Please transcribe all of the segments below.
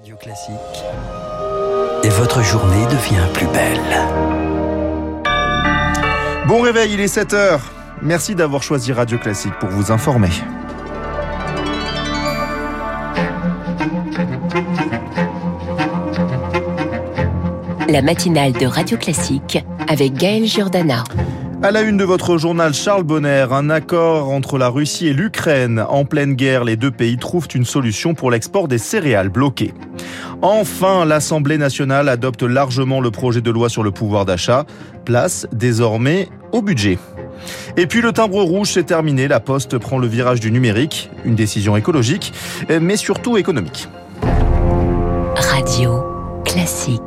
Radio Classique. Et votre journée devient plus belle. Bon réveil, il est 7h. Merci d'avoir choisi Radio Classique pour vous informer. La matinale de Radio Classique avec Gaël Giordana. À la une de votre journal Charles Bonner, un accord entre la Russie et l'Ukraine. En pleine guerre, les deux pays trouvent une solution pour l'export des céréales bloquées. Enfin, l'Assemblée nationale adopte largement le projet de loi sur le pouvoir d'achat. Place désormais au budget. Et puis le timbre rouge, c'est terminé. La Poste prend le virage du numérique. Une décision écologique, mais surtout économique. Radio Classique.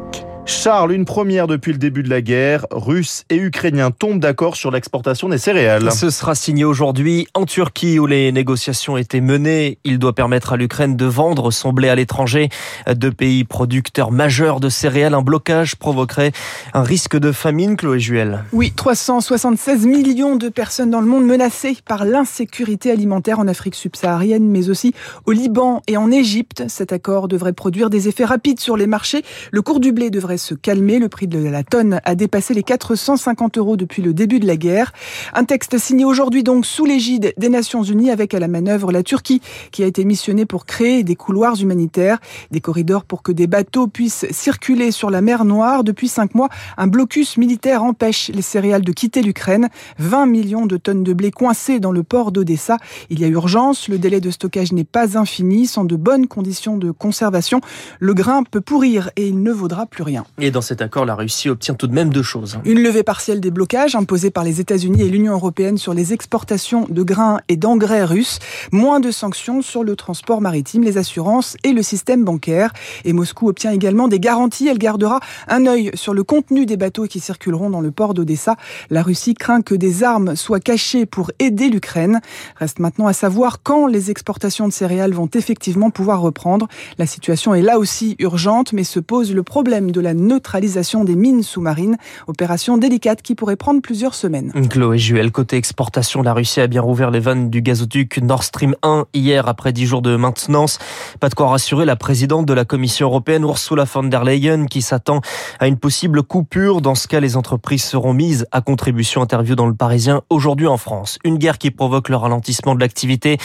Charles, une première depuis le début de la guerre. Russes et Ukrainiens tombent d'accord sur l'exportation des céréales. Ce sera signé aujourd'hui en Turquie où les négociations étaient menées. Il doit permettre à l'Ukraine de vendre son blé à l'étranger. Deux pays producteurs majeurs de céréales. Un blocage provoquerait un risque de famine, Chloé Juel. Oui, 376 millions de personnes dans le monde menacées par l'insécurité alimentaire en Afrique subsaharienne, mais aussi au Liban et en Égypte. Cet accord devrait produire des effets rapides sur les marchés. Le cours du blé devrait se calmer. Le prix de la tonne a dépassé les 450 euros depuis le début de la guerre. Un texte signé aujourd'hui donc sous l'égide des Nations Unies avec à la manœuvre la Turquie qui a été missionnée pour créer des couloirs humanitaires, des corridors pour que des bateaux puissent circuler sur la mer Noire. Depuis cinq mois, un blocus militaire empêche les céréales de quitter l'Ukraine. 20 millions de tonnes de blé coincées dans le port d'Odessa. Il y a urgence. Le délai de stockage n'est pas infini. Sans de bonnes conditions de conservation, le grain peut pourrir et il ne vaudra plus rien. Et dans cet accord, la Russie obtient tout de même deux choses. Une levée partielle des blocages imposés par les États-Unis et l'Union européenne sur les exportations de grains et d'engrais russes, moins de sanctions sur le transport maritime, les assurances et le système bancaire. Et Moscou obtient également des garanties. Elle gardera un œil sur le contenu des bateaux qui circuleront dans le port d'Odessa. La Russie craint que des armes soient cachées pour aider l'Ukraine. Reste maintenant à savoir quand les exportations de céréales vont effectivement pouvoir reprendre. La situation est là aussi urgente, mais se pose le problème de la neutralisation des mines sous-marines, opération délicate qui pourrait prendre plusieurs semaines. Chloé Juel, côté exportation, la Russie a bien rouvert les vannes du gazoduc Nord Stream 1 hier après dix jours de maintenance. Pas de quoi rassurer la présidente de la Commission européenne Ursula von der Leyen qui s'attend à une possible coupure. Dans ce cas, les entreprises seront mises à contribution. Interview dans le Parisien aujourd'hui en France. Une guerre qui provoque le ralentissement de l'activité,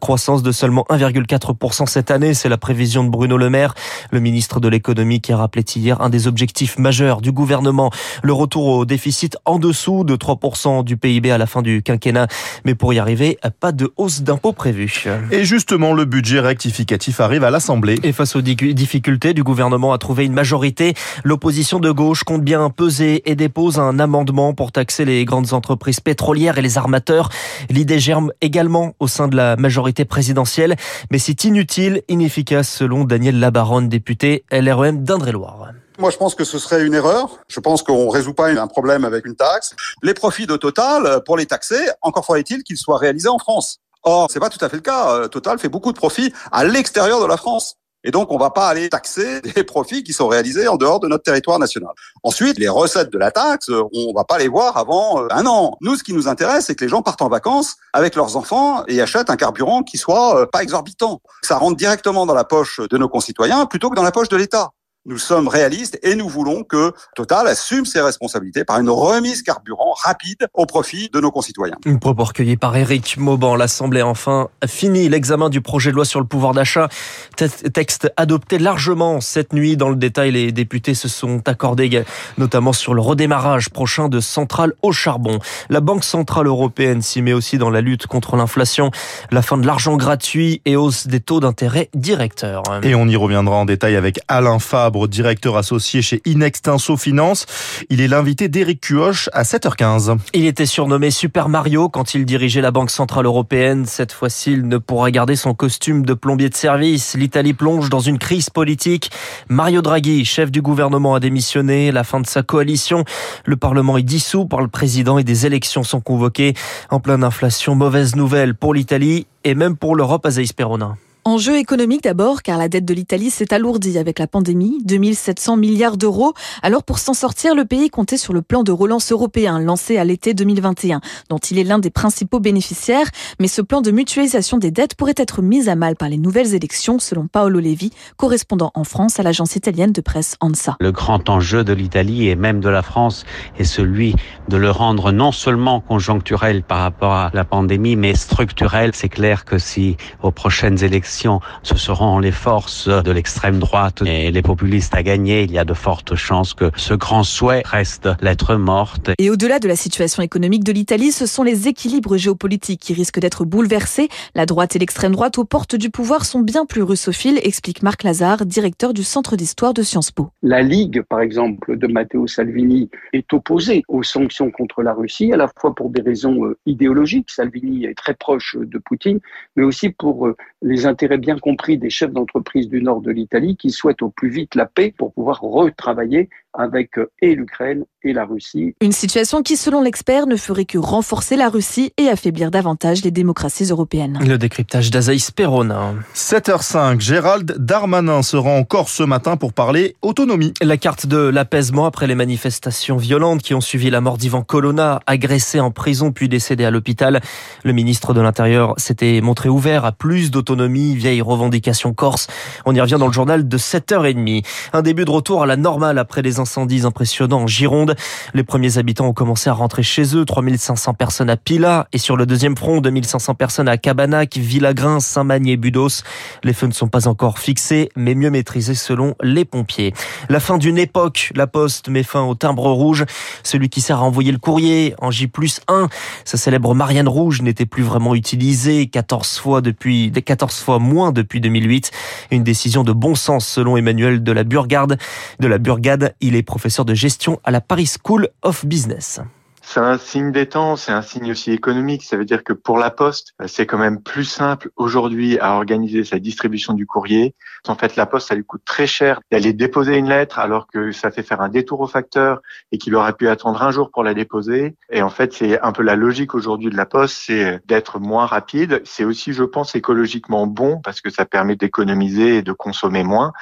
croissance de seulement 1,4% cette année, c'est la prévision de Bruno Le Maire, le ministre de l'économie qui a rappelé hier un des objectifs majeurs du gouvernement, le retour au déficit en dessous de 3% du PIB à la fin du quinquennat. Mais pour y arriver, pas de hausse d'impôts prévue. Et justement, le budget rectificatif arrive à l'Assemblée. Et face aux difficultés du gouvernement à trouver une majorité, l'opposition de gauche compte bien peser et dépose un amendement pour taxer les grandes entreprises pétrolières et les armateurs. L'idée germe également au sein de la majorité présidentielle, mais c'est inutile, inefficace selon Daniel Labaronne, député LREM d'Indre-et-Loire. Moi, je pense que ce serait une erreur. Je pense qu'on résout pas un problème avec une taxe. Les profits de Total, pour les taxer, encore faudrait-il qu'ils soient réalisés en France. Or, c'est pas tout à fait le cas. Total fait beaucoup de profits à l'extérieur de la France. Et donc, on va pas aller taxer des profits qui sont réalisés en dehors de notre territoire national. Ensuite, les recettes de la taxe, on va pas les voir avant un an. Nous, ce qui nous intéresse, c'est que les gens partent en vacances avec leurs enfants et achètent un carburant qui soit pas exorbitant. Ça rentre directement dans la poche de nos concitoyens plutôt que dans la poche de l'État. Nous sommes réalistes et nous voulons que Total assume ses responsabilités par une remise carburant rapide au profit de nos concitoyens. Une propos recueilli par Éric Mauban. L'Assemblée a enfin fini l'examen du projet de loi sur le pouvoir d'achat. Texte adopté largement cette nuit. Dans le détail, les députés se sont accordés notamment sur le redémarrage prochain de centrales au charbon. La Banque Centrale Européenne s'y met aussi dans la lutte contre l'inflation, la fin de l'argent gratuit et hausse des taux d'intérêt directeurs. Et on y reviendra en détail avec Alain Fabre directeur associé chez Inextinso Finance. Il est l'invité d'Éric Cuoche à 7h15. Il était surnommé Super Mario quand il dirigeait la Banque Centrale Européenne. Cette fois-ci, il ne pourra garder son costume de plombier de service. L'Italie plonge dans une crise politique. Mario Draghi, chef du gouvernement, a démissionné. La fin de sa coalition. Le Parlement est dissous par le président et des élections sont convoquées. En pleine inflation, mauvaise nouvelle pour l'Italie et même pour l'Europe, Azaïs Perona. Enjeu économique d'abord, car la dette de l'Italie s'est alourdie avec la pandémie, 2700 milliards d'euros. Alors pour s'en sortir, le pays comptait sur le plan de relance européen lancé à l'été 2021, dont il est l'un des principaux bénéficiaires. Mais ce plan de mutualisation des dettes pourrait être mis à mal par les nouvelles élections, selon Paolo Levi, correspondant en France à l'agence italienne de presse ANSA. Le grand enjeu de l'Italie et même de la France est celui de le rendre non seulement conjoncturel par rapport à la pandémie, mais structurel. C'est clair que si aux prochaines élections, ce seront les forces de l'extrême droite et les populistes à gagner. Il y a de fortes chances que ce grand souhait reste lettre morte. Et au-delà de la situation économique de l'Italie, ce sont les équilibres géopolitiques qui risquent d'être bouleversés. La droite et l'extrême droite aux portes du pouvoir sont bien plus russophiles, explique Marc Lazare, directeur du Centre d'histoire de Sciences Po. La Ligue, par exemple, de Matteo Salvini est opposée aux sanctions contre la Russie, à la fois pour des raisons euh, idéologiques, Salvini est très proche de Poutine, mais aussi pour euh, les intérêts bien compris des chefs d'entreprise du nord de l'Italie qui souhaitent au plus vite la paix pour pouvoir retravailler avec euh, et l'Ukraine et la Russie. Une situation qui, selon l'expert, ne ferait que renforcer la Russie et affaiblir davantage les démocraties européennes. Le décryptage d'Azaïs Perona. 7h05, Gérald Darmanin se rend encore ce matin pour parler autonomie. La carte de l'apaisement après les manifestations violentes qui ont suivi la mort d'Ivan Colonna, agressé en prison puis décédé à l'hôpital. Le ministre de l'Intérieur s'était montré ouvert à plus d'autonomie, vieille revendication corse. On y revient dans le journal de 7h30. Un début de retour à la normale après les incendies impressionnants en Gironde. Les premiers habitants ont commencé à rentrer chez eux, 3500 personnes à Pila et sur le deuxième front, 2500 personnes à Cabanac, Villagrin, Saint-Magne et Budos. Les feux ne sont pas encore fixés, mais mieux maîtrisés selon les pompiers. La fin d'une époque, la Poste met fin au timbre rouge, celui qui sert à envoyer le courrier en J 1. Sa célèbre Marianne Rouge n'était plus vraiment utilisée 14 fois depuis, 14 fois moins depuis 2008. Une décision de bon sens selon Emmanuel de la Burgade. De la Burgade, il est professeur de gestion à la Paris School of Business. C'est un signe des temps, c'est un signe aussi économique. Ça veut dire que pour la Poste, c'est quand même plus simple aujourd'hui à organiser sa distribution du courrier. En fait, la Poste, ça lui coûte très cher d'aller déposer une lettre alors que ça fait faire un détour au facteur et qu'il aurait pu attendre un jour pour la déposer. Et en fait, c'est un peu la logique aujourd'hui de la Poste, c'est d'être moins rapide. C'est aussi, je pense, écologiquement bon parce que ça permet d'économiser et de consommer moins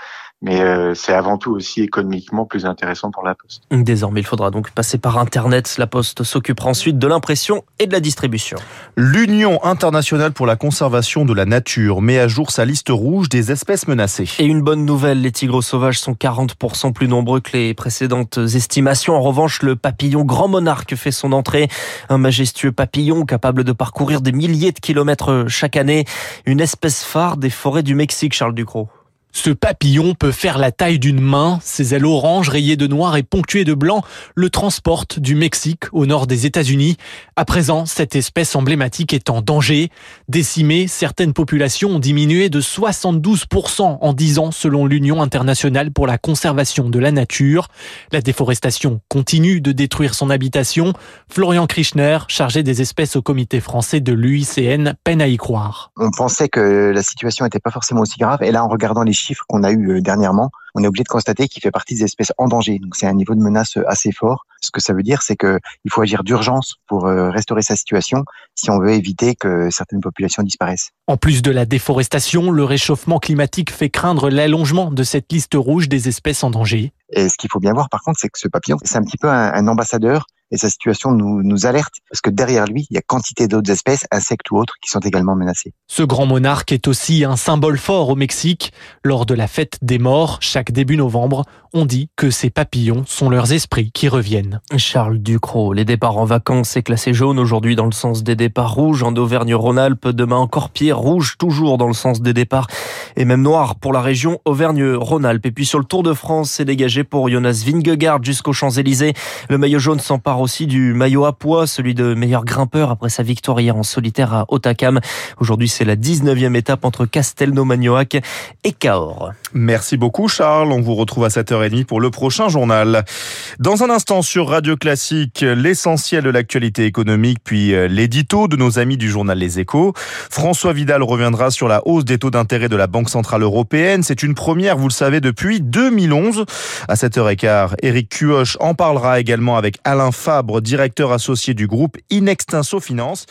mais euh, c'est avant tout aussi économiquement plus intéressant pour la Poste. Désormais, il faudra donc passer par Internet. La Poste s'occupera ensuite de l'impression et de la distribution. L'Union internationale pour la conservation de la nature met à jour sa liste rouge des espèces menacées. Et une bonne nouvelle, les tigres sauvages sont 40% plus nombreux que les précédentes estimations. En revanche, le papillon grand monarque fait son entrée. Un majestueux papillon capable de parcourir des milliers de kilomètres chaque année. Une espèce phare des forêts du Mexique, Charles Ducrot. Ce papillon peut faire la taille d'une main. Ses ailes orange rayées de noir et ponctuées de blanc le transportent du Mexique au nord des États-Unis. À présent, cette espèce emblématique est en danger. Décimée, certaines populations ont diminué de 72% en 10 ans selon l'Union internationale pour la conservation de la nature. La déforestation continue de détruire son habitation. Florian Krichner, chargé des espèces au comité français de l'UICN, peine à y croire. On pensait que la situation n'était pas forcément aussi grave et là en regardant les qu'on a eu euh, dernièrement, on est obligé de constater qu'il fait partie des espèces en danger. Donc c'est un niveau de menace euh, assez fort. Ce que ça veut dire, c'est qu'il faut agir d'urgence pour euh, restaurer sa situation si on veut éviter que certaines populations disparaissent. En plus de la déforestation, le réchauffement climatique fait craindre l'allongement de cette liste rouge des espèces en danger. Et ce qu'il faut bien voir, par contre, c'est que ce papillon, c'est un petit peu un, un ambassadeur et sa situation nous, nous alerte parce que derrière lui, il y a quantité d'autres espèces, insectes ou autres, qui sont également menacées. Ce grand monarque est aussi un symbole fort au Mexique. Lors de la fête des morts, chaque début novembre, on dit que ces papillons sont leurs esprits qui reviennent. Charles Ducrot, les départs en vacances est classé jaune aujourd'hui dans le sens des départs rouges en Auvergne-Rhône-Alpes, demain encore pire, rouge toujours dans le sens des départs et même noir pour la région Auvergne-Rhône-Alpes. Et puis sur le Tour de France, c'est dégagé pour Jonas Vingegaard jusqu'aux Champs-Élysées. Le maillot jaune s'empare aussi du maillot à poids, celui de meilleur grimpeur après sa victoire hier en solitaire à Otakam. Aujourd'hui, c'est la 19e étape entre Castelnau-Magnoac et Cahors. Merci beaucoup Charles, on vous retrouve à 7h30 pour le prochain journal. Dans un instant sur Radio Classique, l'essentiel de l'actualité économique puis euh, l'édito de nos amis du journal Les Échos. François Vidal reviendra sur la hausse des taux d'intérêt de la Banque Centrale Européenne. C'est une première, vous le savez, depuis 2011. À 7h15, Eric Cuoche en parlera également avec Alain Directeur associé du groupe Inextinso Finance.